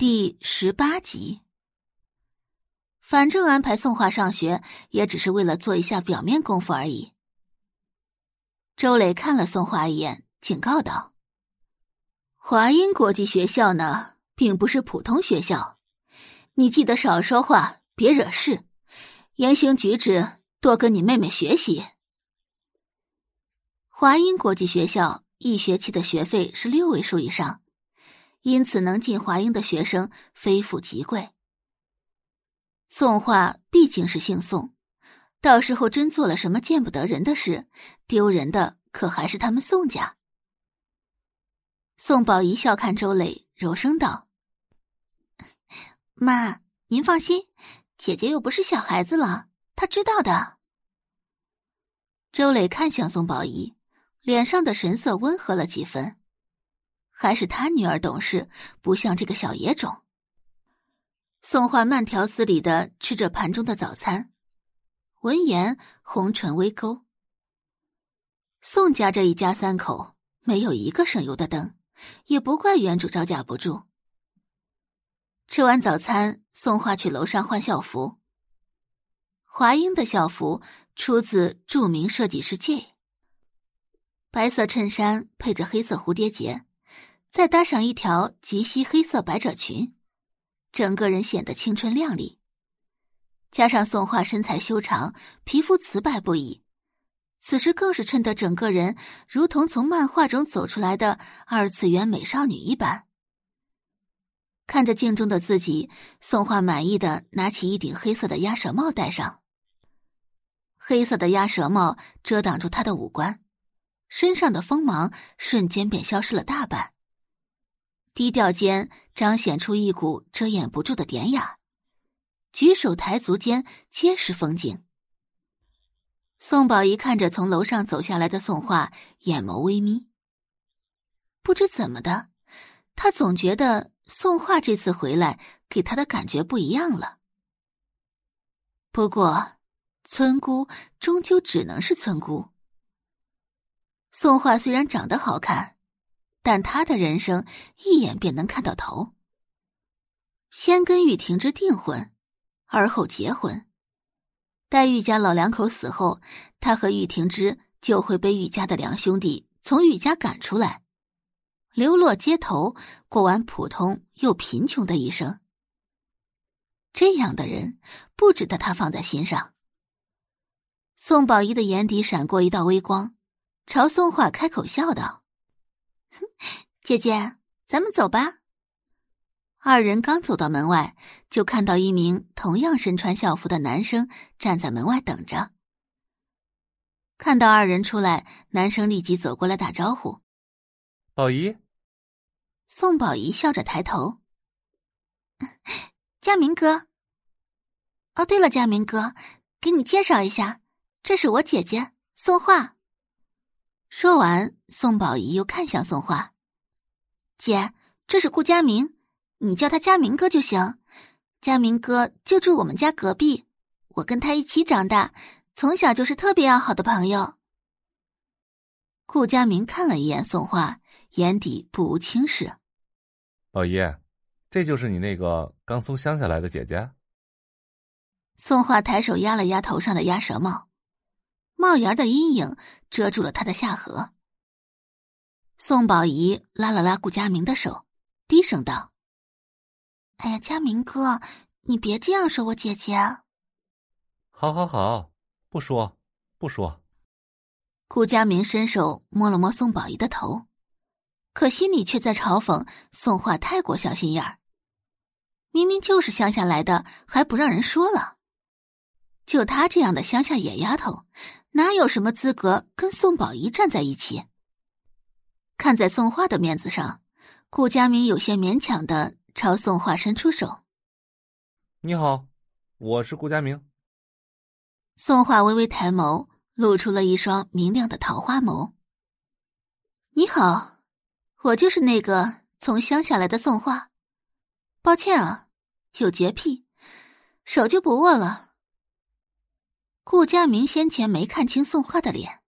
第十八集。反正安排宋画上学，也只是为了做一下表面功夫而已。周磊看了宋画一眼，警告道：“华英国际学校呢，并不是普通学校，你记得少说话，别惹事，言行举止多跟你妹妹学习。”华英国际学校一学期的学费是六位数以上。因此，能进华英的学生非富即贵。宋画毕竟是姓宋，到时候真做了什么见不得人的事，丢人的可还是他们宋家。宋宝仪笑看周磊，柔声道：“妈，您放心，姐姐又不是小孩子了，她知道的。”周磊看向宋宝仪，脸上的神色温和了几分。还是他女儿懂事，不像这个小野种。宋画慢条斯理的吃着盘中的早餐，闻言红唇微勾。宋家这一家三口没有一个省油的灯，也不怪原主招架不住。吃完早餐，宋画去楼上换校服。华英的校服出自著名设计师 J，白色衬衫配着黑色蝴蝶结。再搭上一条及膝黑色百褶裙，整个人显得青春靓丽。加上宋画身材修长，皮肤瓷白不已，此时更是衬得整个人如同从漫画中走出来的二次元美少女一般。看着镜中的自己，宋画满意的拿起一顶黑色的鸭舌帽戴上。黑色的鸭舌帽遮挡住她的五官，身上的锋芒瞬间便消失了大半。低调间彰显出一股遮掩不住的典雅，举手抬足间皆是风景。宋宝仪看着从楼上走下来的宋画，眼眸微眯。不知怎么的，他总觉得宋画这次回来给他的感觉不一样了。不过，村姑终究只能是村姑。宋画虽然长得好看。但他的人生一眼便能看到头。先跟玉婷之订婚，而后结婚。待玉家老两口死后，他和玉婷之就会被玉家的两兄弟从玉家赶出来，流落街头，过完普通又贫穷的一生。这样的人不值得他放在心上。宋宝仪的眼底闪过一道微光，朝宋画开口笑道。姐姐，咱们走吧。二人刚走到门外，就看到一名同样身穿校服的男生站在门外等着。看到二人出来，男生立即走过来打招呼：“宝仪。”宋宝仪笑着抬头：“ 佳明哥。哦，对了，佳明哥，给你介绍一下，这是我姐姐宋画。”说完，宋宝仪又看向宋画：“姐，这是顾佳明，你叫他佳明哥就行。佳明哥就住我们家隔壁，我跟他一起长大，从小就是特别要好的朋友。”顾佳明看了一眼宋画，眼底不无轻视：“宝仪，这就是你那个刚从乡下来的姐姐。”宋画抬手压了压头上的鸭舌帽。帽檐的阴影遮住了他的下颌。宋宝仪拉了拉顾佳明的手，低声道：“哎呀，佳明哥，你别这样说我姐姐。”“好好好，不说，不说。”顾佳明伸手摸了摸宋宝仪的头，可心里却在嘲讽宋画太过小心眼儿。明明就是乡下来的，还不让人说了。就她这样的乡下野丫头。哪有什么资格跟宋宝仪站在一起？看在宋画的面子上，顾佳明有些勉强的朝宋画伸出手：“你好，我是顾佳明。”宋画微微抬眸，露出了一双明亮的桃花眸。“你好，我就是那个从乡下来的宋画。抱歉啊，有洁癖，手就不握了。”顾佳明先前没看清宋画的脸，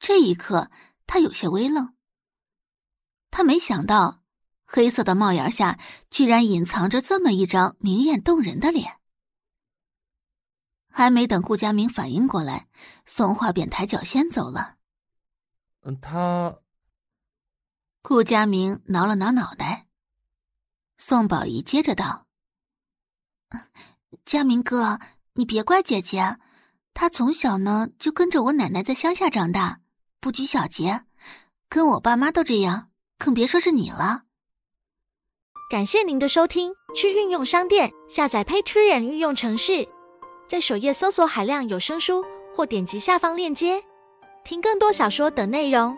这一刻他有些微愣。他没想到，黑色的帽檐下居然隐藏着这么一张明艳动人的脸。还没等顾佳明反应过来，宋画便抬脚先走了。嗯，他。顾佳明挠了挠脑袋。宋宝仪接着道：“佳明哥，你别怪姐姐，他从小呢就跟着我奶奶在乡下长大，不拘小节，跟我爸妈都这样，更别说是你了。”感谢您的收听，去运用商店下载 Patreon 运用城市，在首页搜索海量有声书，或点击下方链接听更多小说等内容。